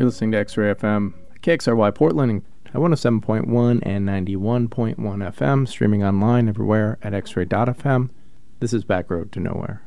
You're listening to X Ray FM, KXRY Portland at 107.1 and 91.1 FM, streaming online everywhere at xray.fm. This is Back Road to Nowhere.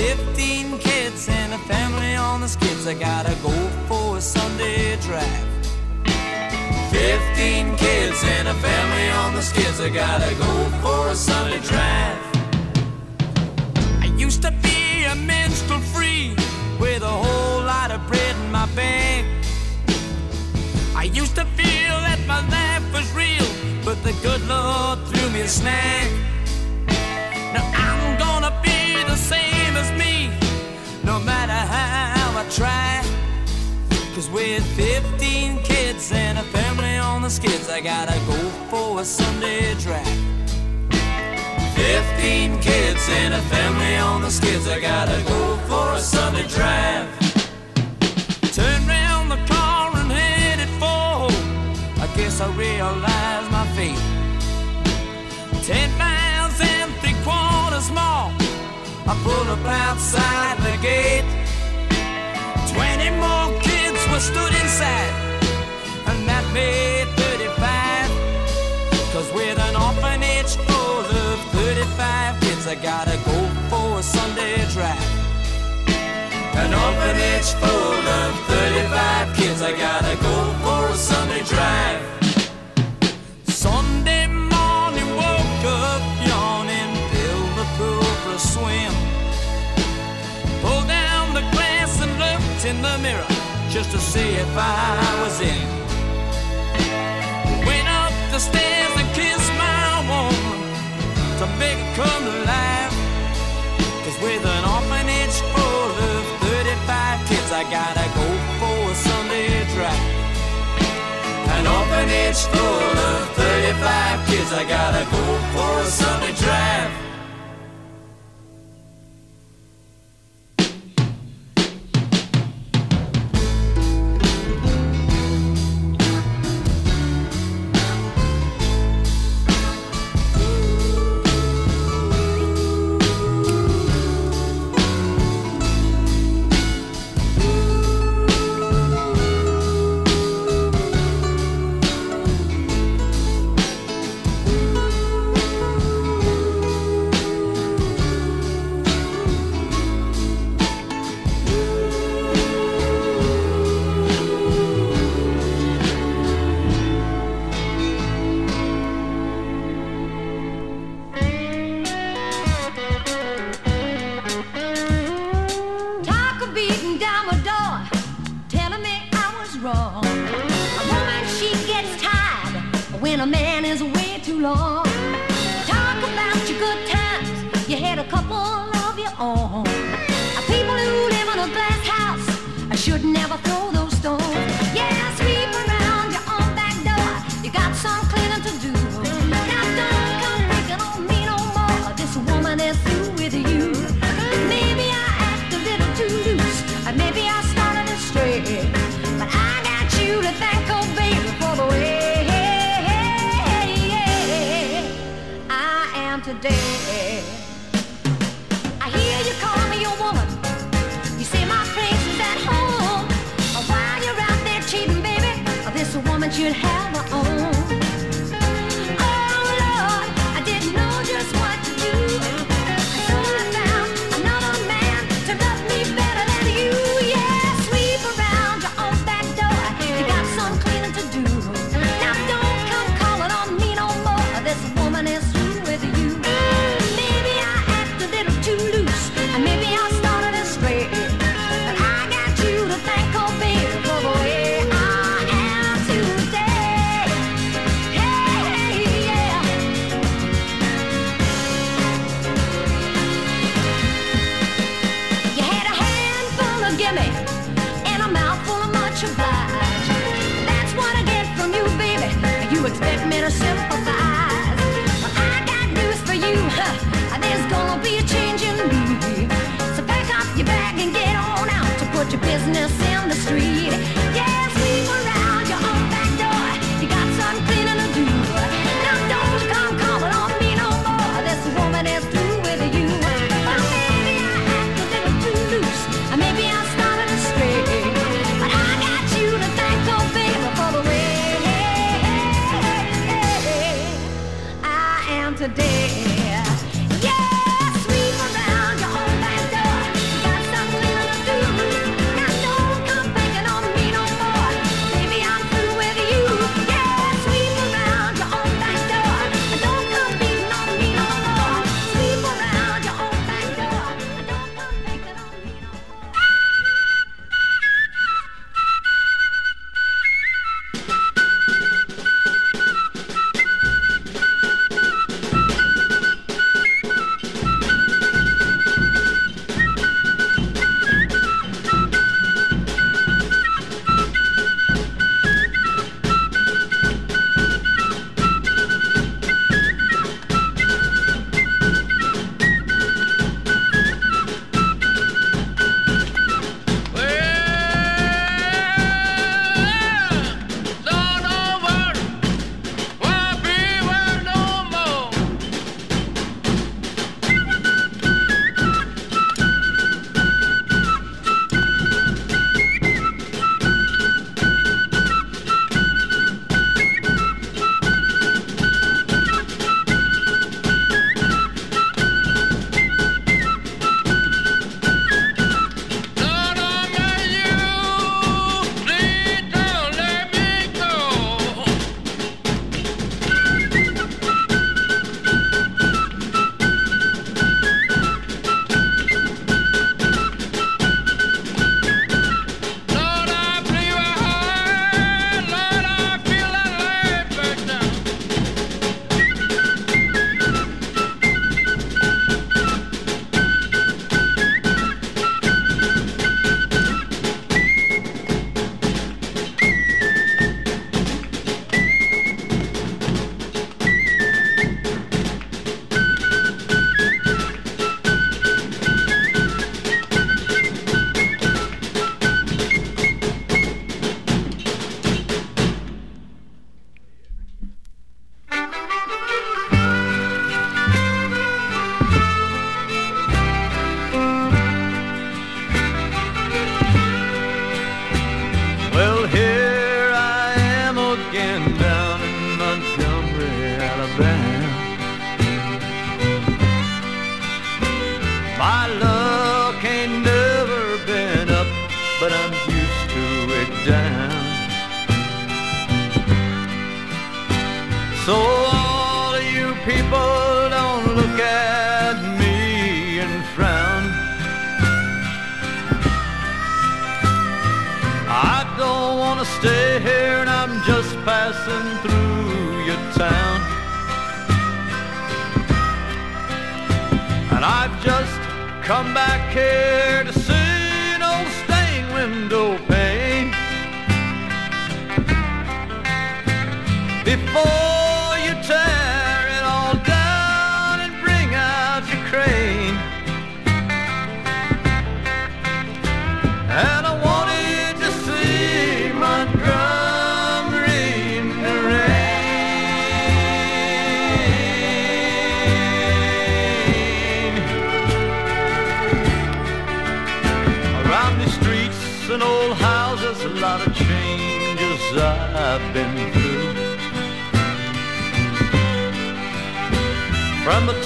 15 kids and a family on the skids, I gotta go for a Sunday drive. 15 kids and a family on the skids, I gotta go for a Sunday drive. I used to be a minstrel free with a whole lot of bread in my bag. I used to feel that my life was real, but the good Lord threw me a snag. Now I'm gonna be the same as me, no matter how I try. Cause with 15 kids and a family on the skids, I gotta go for a Sunday drive. 15 kids and a family on the skids, I gotta go for a Sunday drive. Turn round the car and headed for home. I guess I realized my fate. Ten miles and three quarters more. I pulled up outside the gate. Twenty more kids were stood inside, and that made 35. Cause with an orphanage full of 35 kids, I gotta go for a Sunday drive. An orphanage full of 35 kids, I gotta go for a Sunday drive. In the mirror just to see if I was in. Went up the stairs and kissed my woman to make her come alive. Cause with an orphanage full of 35 kids, I gotta go for a Sunday drive. An orphanage full of 35 kids, I gotta go for a Sunday drive. Come back here to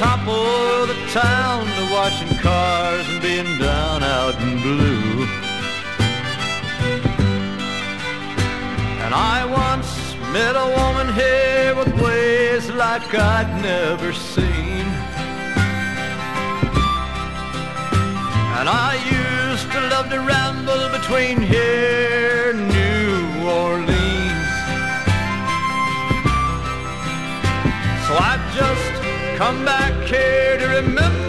top of the town to watching cars and being down out in blue. And I once met a woman here with ways like I'd never seen. And I used to love to ramble between here and New Orleans. Come back here to remember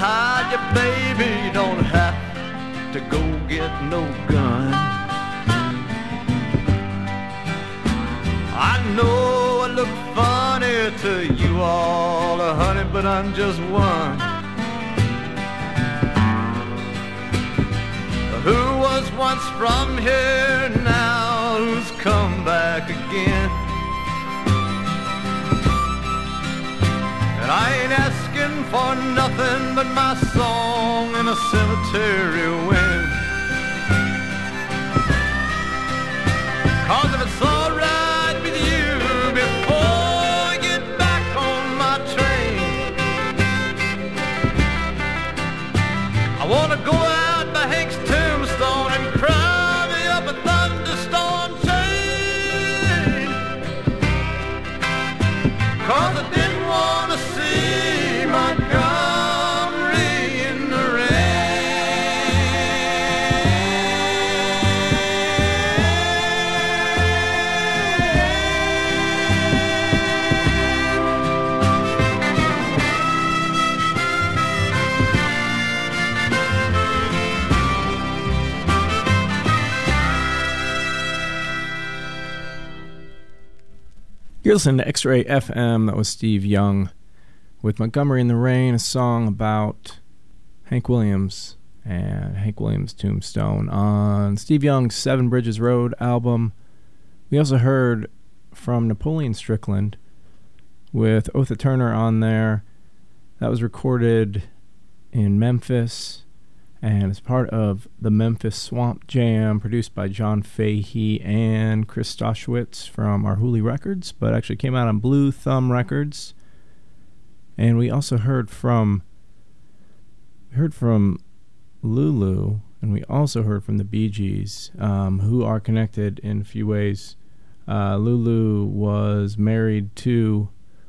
hide your baby, you don't have to go get no gun. I know I look funny to you all, honey, but I'm just one. Who was once from here now, who's come back again? And I ain't asking for nothing but my song in a cemetery wind. You're listening to X Ray FM. That was Steve Young with Montgomery in the Rain, a song about Hank Williams and Hank Williams' tombstone on Steve Young's Seven Bridges Road album. We also heard from Napoleon Strickland with Otha Turner on there. That was recorded in Memphis and it's part of the Memphis Swamp Jam produced by John Fahey and Chris Strachwitz from Arhoolie Records, but actually came out on Blue Thumb Records. And we also heard from heard from Lulu, and we also heard from the Bee Gees, um, who are connected in a few ways. Uh, Lulu was married to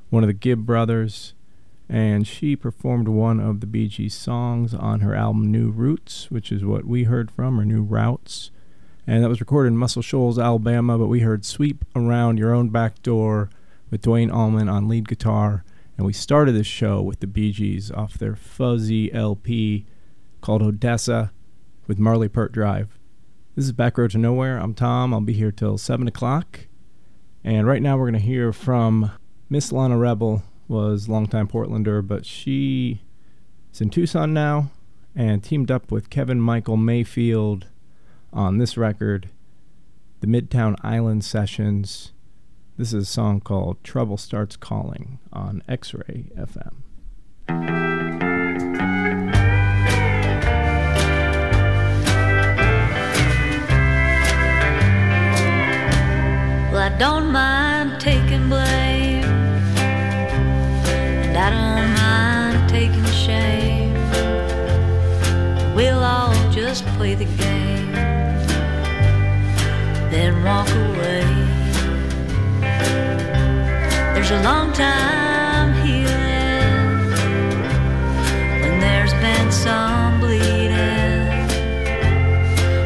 one of the Gibb brothers, and she performed one of the Bee Gees songs on her album New Roots, which is what we heard from, or New Routes. And that was recorded in Muscle Shoals, Alabama, but we heard Sweep Around Your Own Back Door with Duane Allman on lead guitar. And we started this show with the Bee Gees off their fuzzy LP called Odessa with Marley Purt Drive. This is Back Road to Nowhere. I'm Tom. I'll be here till 7 o'clock. And right now we're going to hear from Miss Lana Rebel was longtime Portlander, but she is in Tucson now and teamed up with Kevin Michael Mayfield on this record, the Midtown Island Sessions. This is a song called Trouble Starts Calling on X Ray FM. Walk away. There's a long time healing when there's been some bleeding,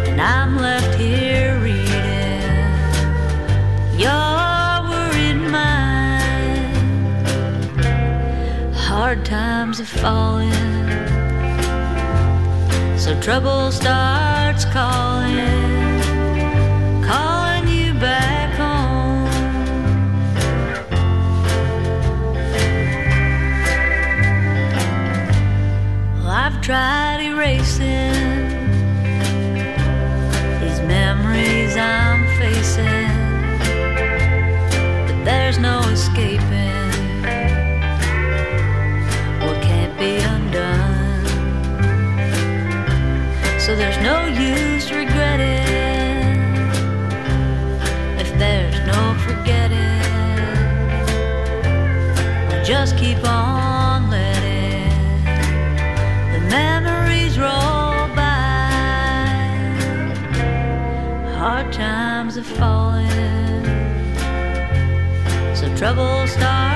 and I'm left here reading your worried mind. Hard times are falling. So trouble starts calling, tried erasing these memories I'm facing, but there's no escaping what can't be undone. So there's no use regretting if there's no forgetting. We'll just keep on are falling, so trouble starts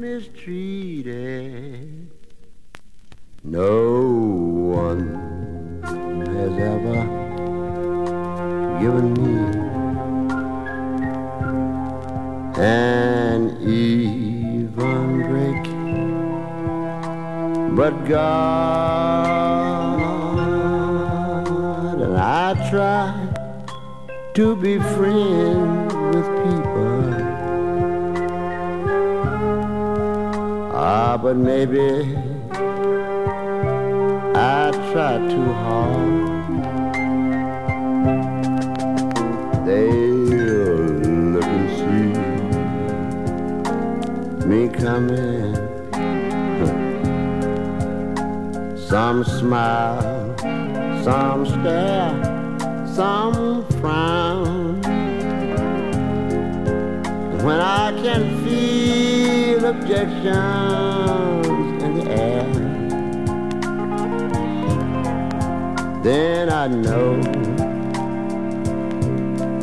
mistreated. No one has ever given me an even break. But God and I try to be friends with people. But maybe I try too hard. They'll look and see me coming. Some smile, some stare, some frown. When I can feel objections in the air, then I know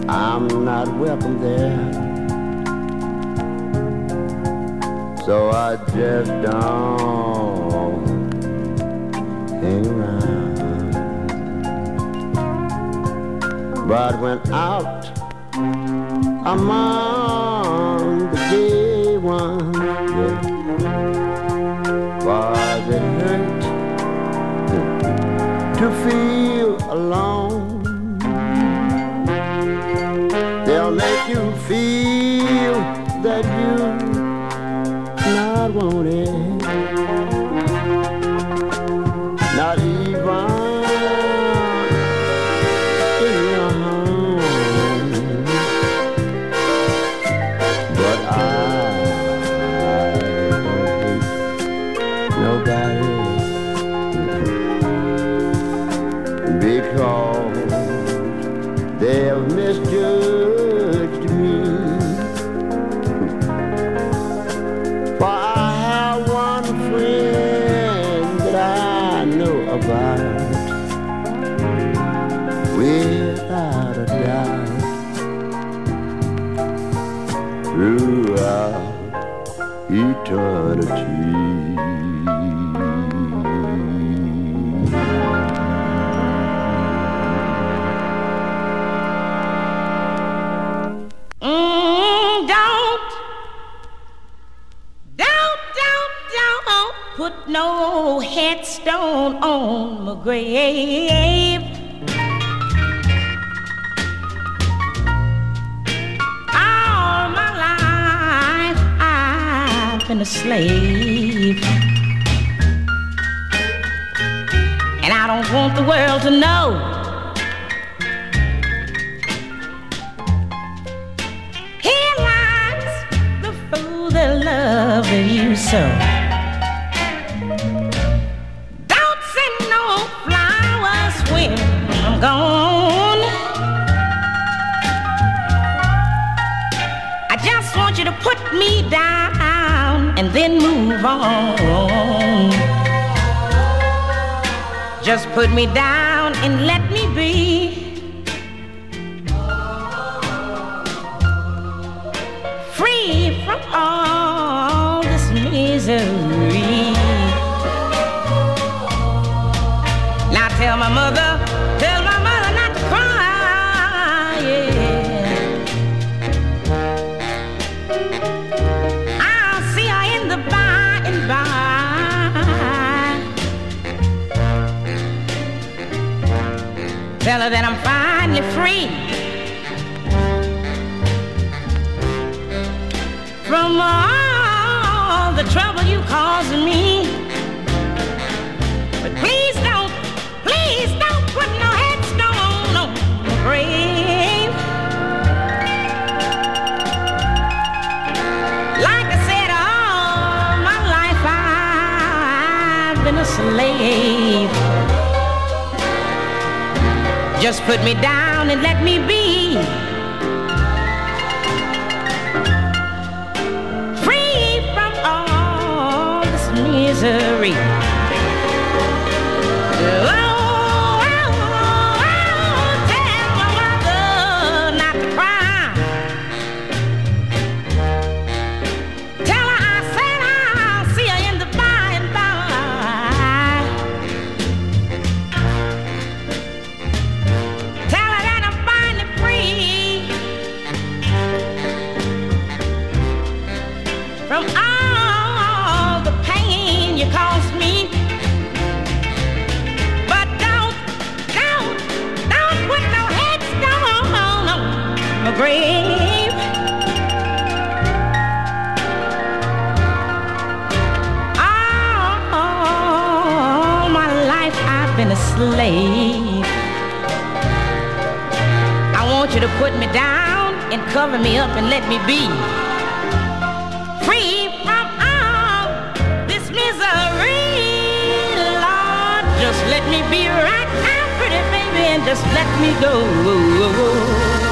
I'm not welcome there. So I just don't hang around. But when out the make that I'm finally free from all the trouble you caused me. Put me down and let me be. been a slave. I want you to put me down and cover me up and let me be free from all this misery. Lord, just let me be right now, pretty baby, and just let me go.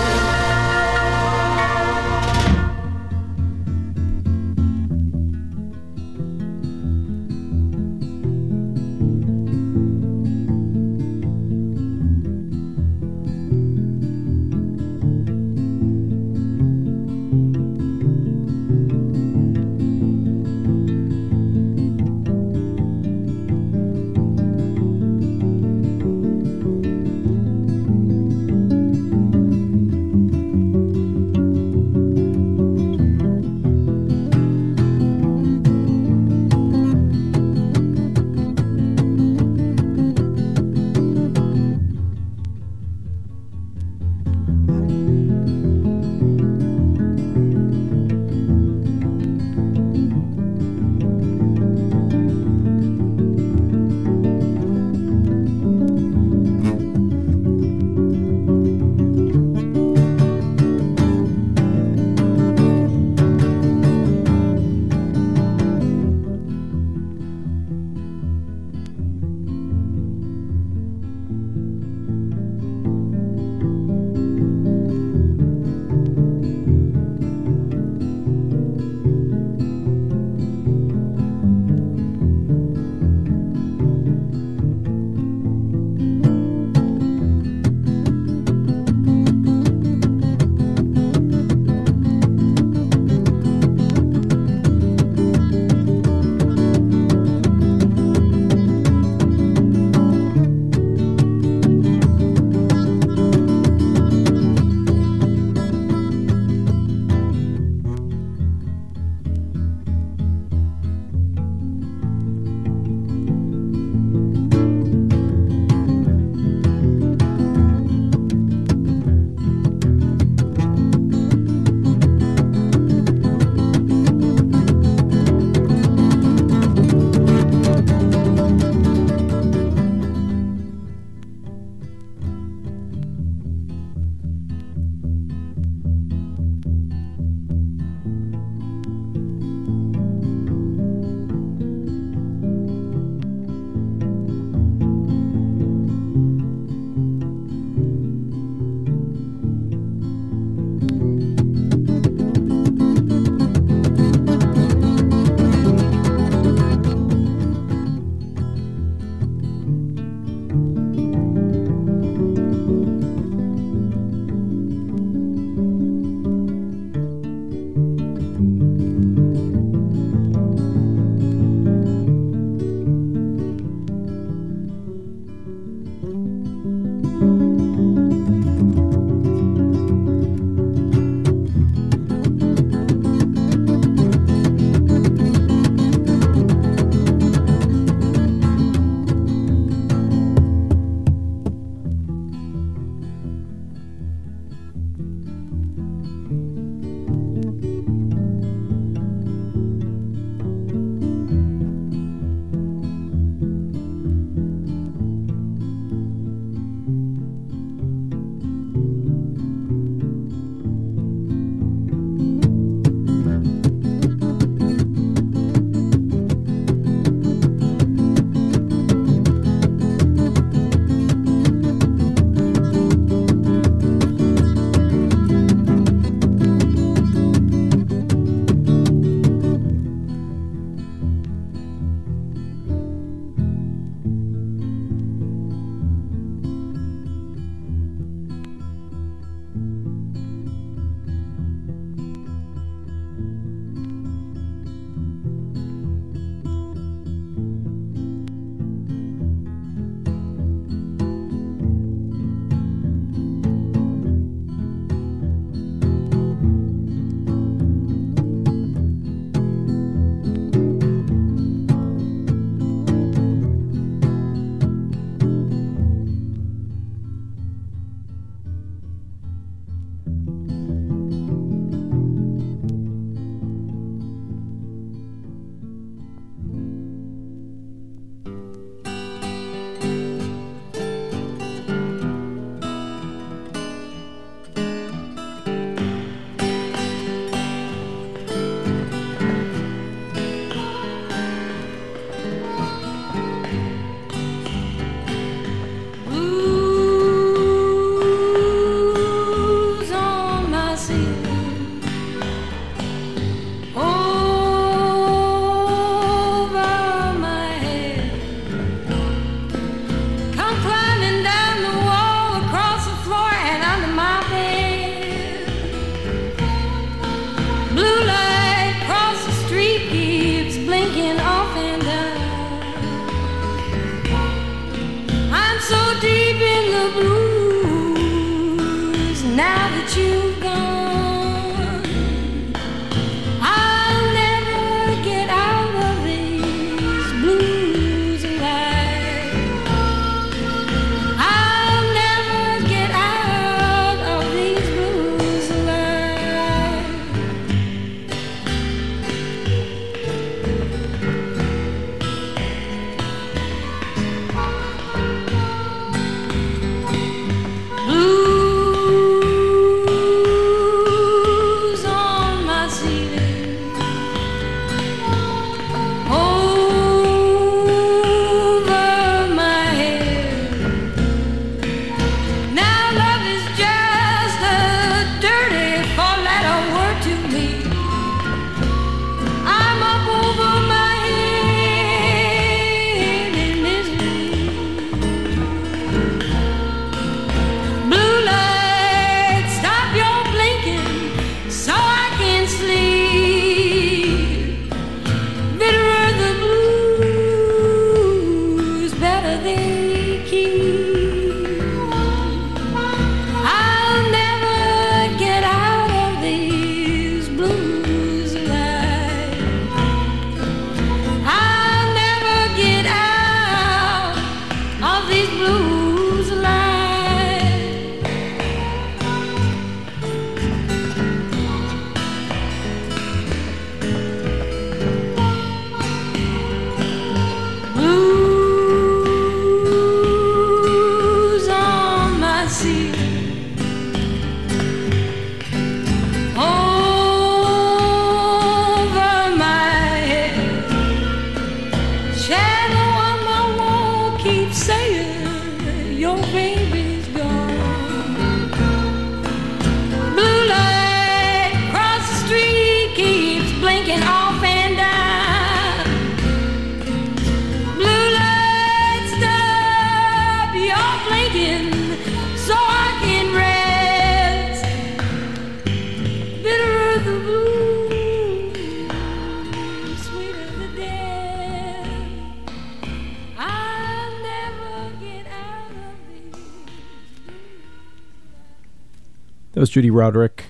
Judy Roderick.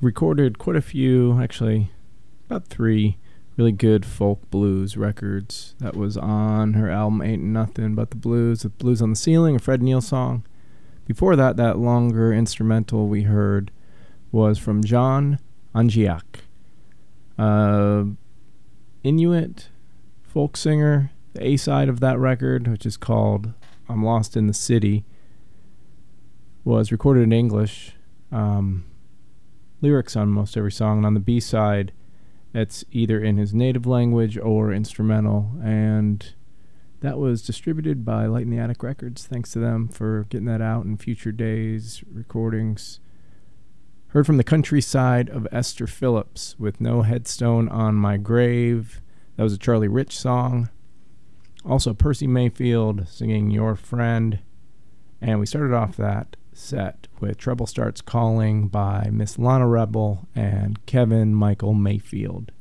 Recorded quite a few, actually, about three really good folk blues records. That was on her album Ain't Nothing But the Blues, with Blues on the Ceiling, a Fred Neil song. Before that, that longer instrumental we heard was from John Angaiak, uh, Inuit folk singer. The A side of that record, which is called I'm Lost in the City, was recorded in English. Um, lyrics on most every song. And on the B side, it's either in his native language or instrumental. And that was distributed by Light in the Attic Records. Thanks to them for getting that out in future days, recordings. Heard from the countryside of Esther Phillips with No Headstone on My Grave. That was a Charlie Rich song. Also, Percy Mayfield singing Your Friend. And we started off that set with Trouble Starts Calling by Miss Lana Rebel and Kevin Michael Mayfield.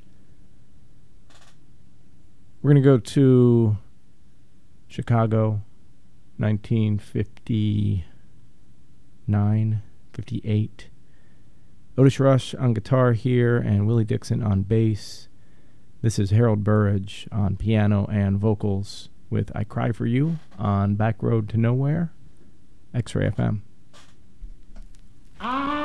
We're going to go to Chicago, 1959, 58. Otis Rush on guitar here and Willie Dixon on bass. This is Harold Burrage on piano and vocals with I Cry For You on Back Road to Nowhere, X Ray FM. Well,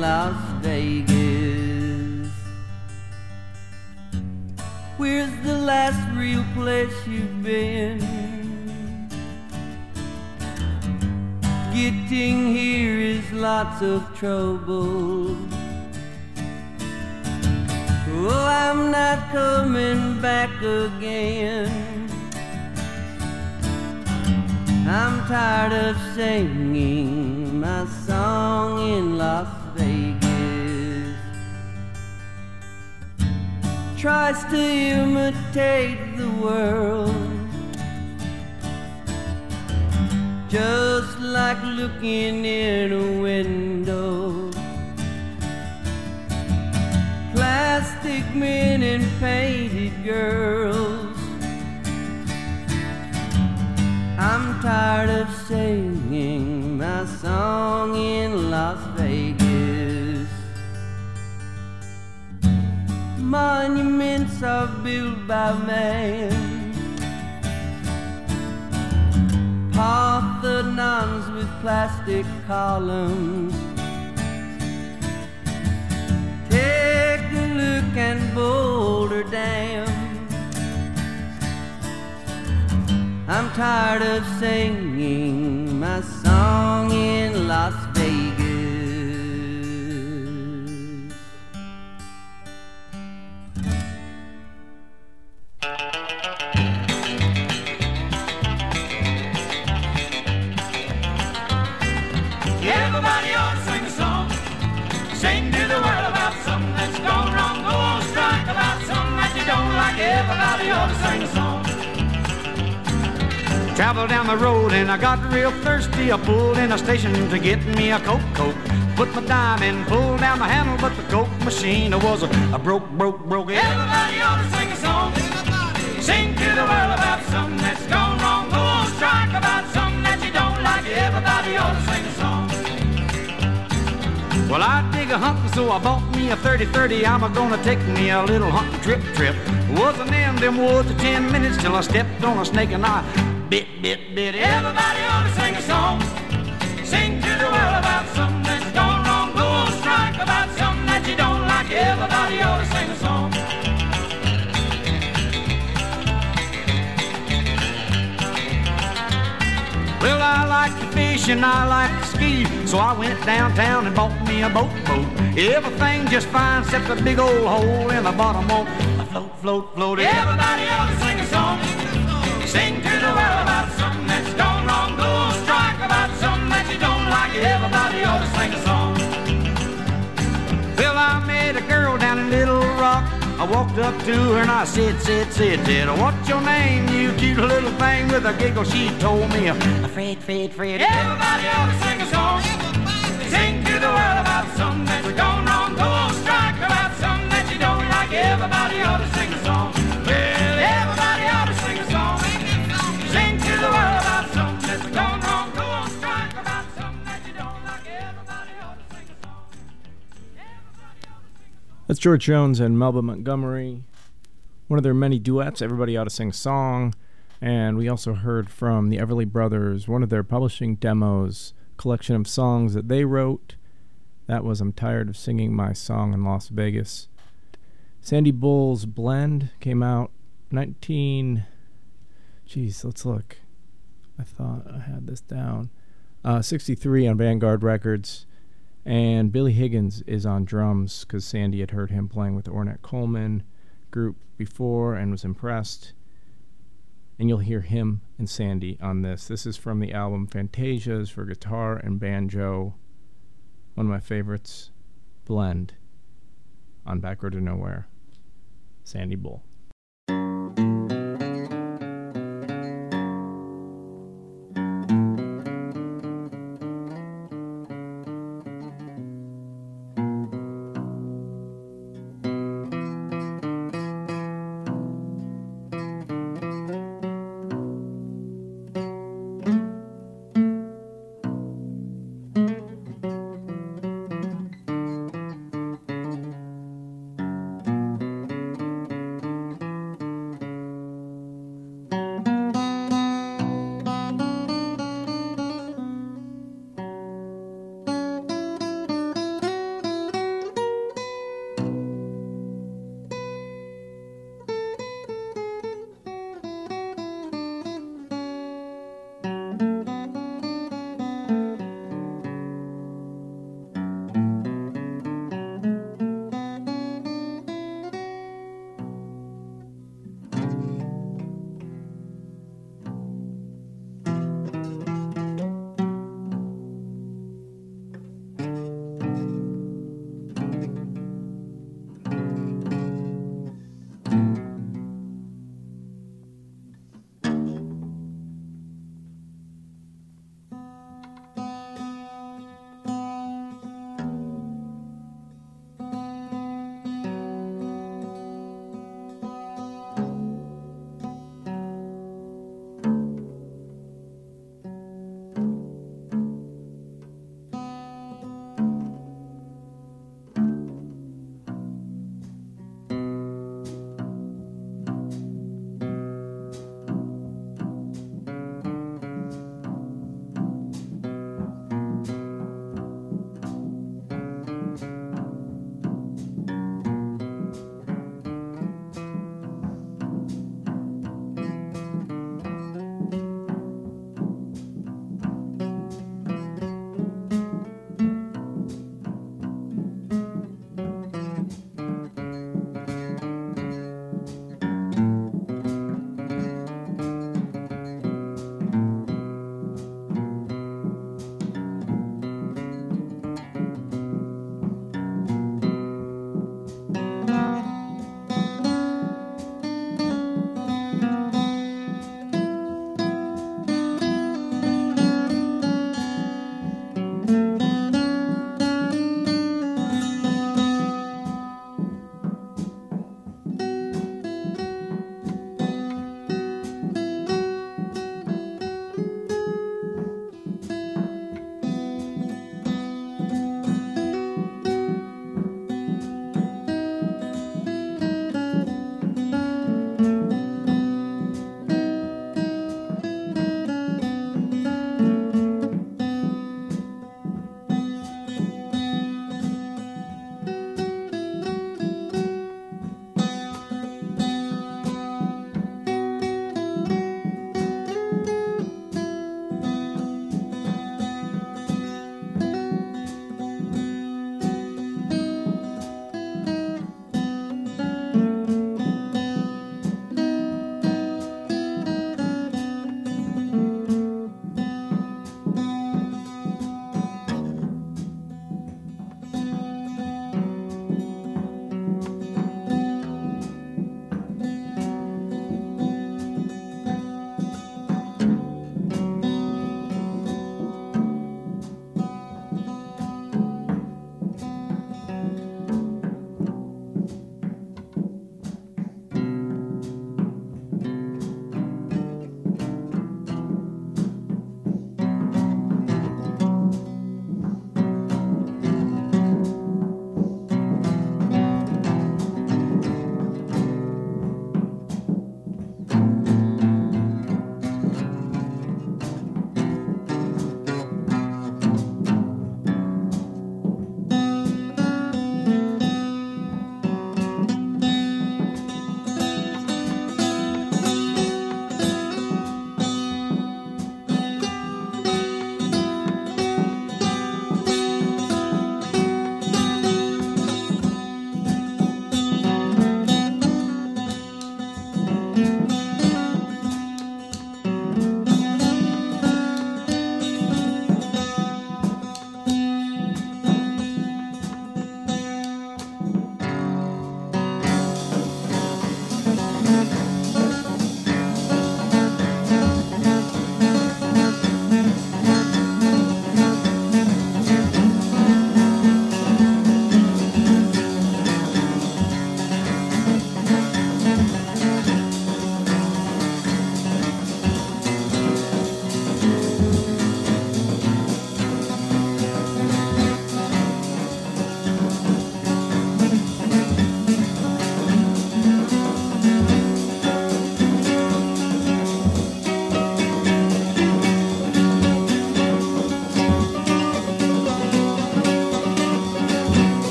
Las Vegas. Where's the last real place you've been? Getting here is lots of trouble. Oh, I'm not coming back again. I'm tired of singing my song in Las Tries to imitate the world, just like looking in a window. Plastic men and painted girls. I'm tired of singing my song in Las Vegas. Monuments are built by man. Parthenons with plastic columns. Take a look and Boulder Dam. I'm tired of singing my song in Las Vegas. Everybody ought to sing a song. Traveled down the road and I got real thirsty. I pulled in a station to get me a Coke Coke. Put my dime in, pulled down the handle, but the Coke machine it was a, a broke, broke, broke. Everybody ought to sing a song. Everybody. Sing to the world about something that's gone wrong. Go on strike about something that you don't like. Everybody ought to sing a song. Well, I dig a hunting, so I bought me a 30-30. I'm a gonna take me a little hunting trip, trip. Wasn't in them woods for 10 minutes till I stepped on a snake and I bit, bit, bit. Everybody ought to sing a song. Sing to the world about something that's gone wrong. Go on strike about something that you don't like. Everybody ought to sing a song. Well, I like to fish and I like to ski, so I went downtown and bought me a boat boat. Everything just fine except a big old hole in the bottom won't float, float, float. Everybody ought to sing a song. Sing to the world about something that's gone wrong. Go on strike about something that you don't like. Everybody ought to sing a song. Well, I met a girl down in Little Rock. I walked up to her and I said, said, said, said, what's your name, you cute little thing? With a giggle, she told me, Fred, Fred, Fred. Everybody ought to sing a song. That's George Jones and Melba Montgomery. One of their many duets, Everybody Ought to Sing a Song. And we also heard from the Everly Brothers, one of their publishing demos, collection of songs that they wrote. That was I'm Tired of Singing My Song in Las Vegas. Sandy Bull's Blend came out 19. Jeez, let's look. I thought I had this down. Uh, 63 on Vanguard Records. And Billy Higgins is on drums because Sandy had heard him playing with the Ornette Coleman group before and was impressed. And you'll hear him and Sandy on this. This is from the album Fantasias for guitar and banjo. One of my favorites, Blend, on Back Road to Nowhere. Sandy Bull.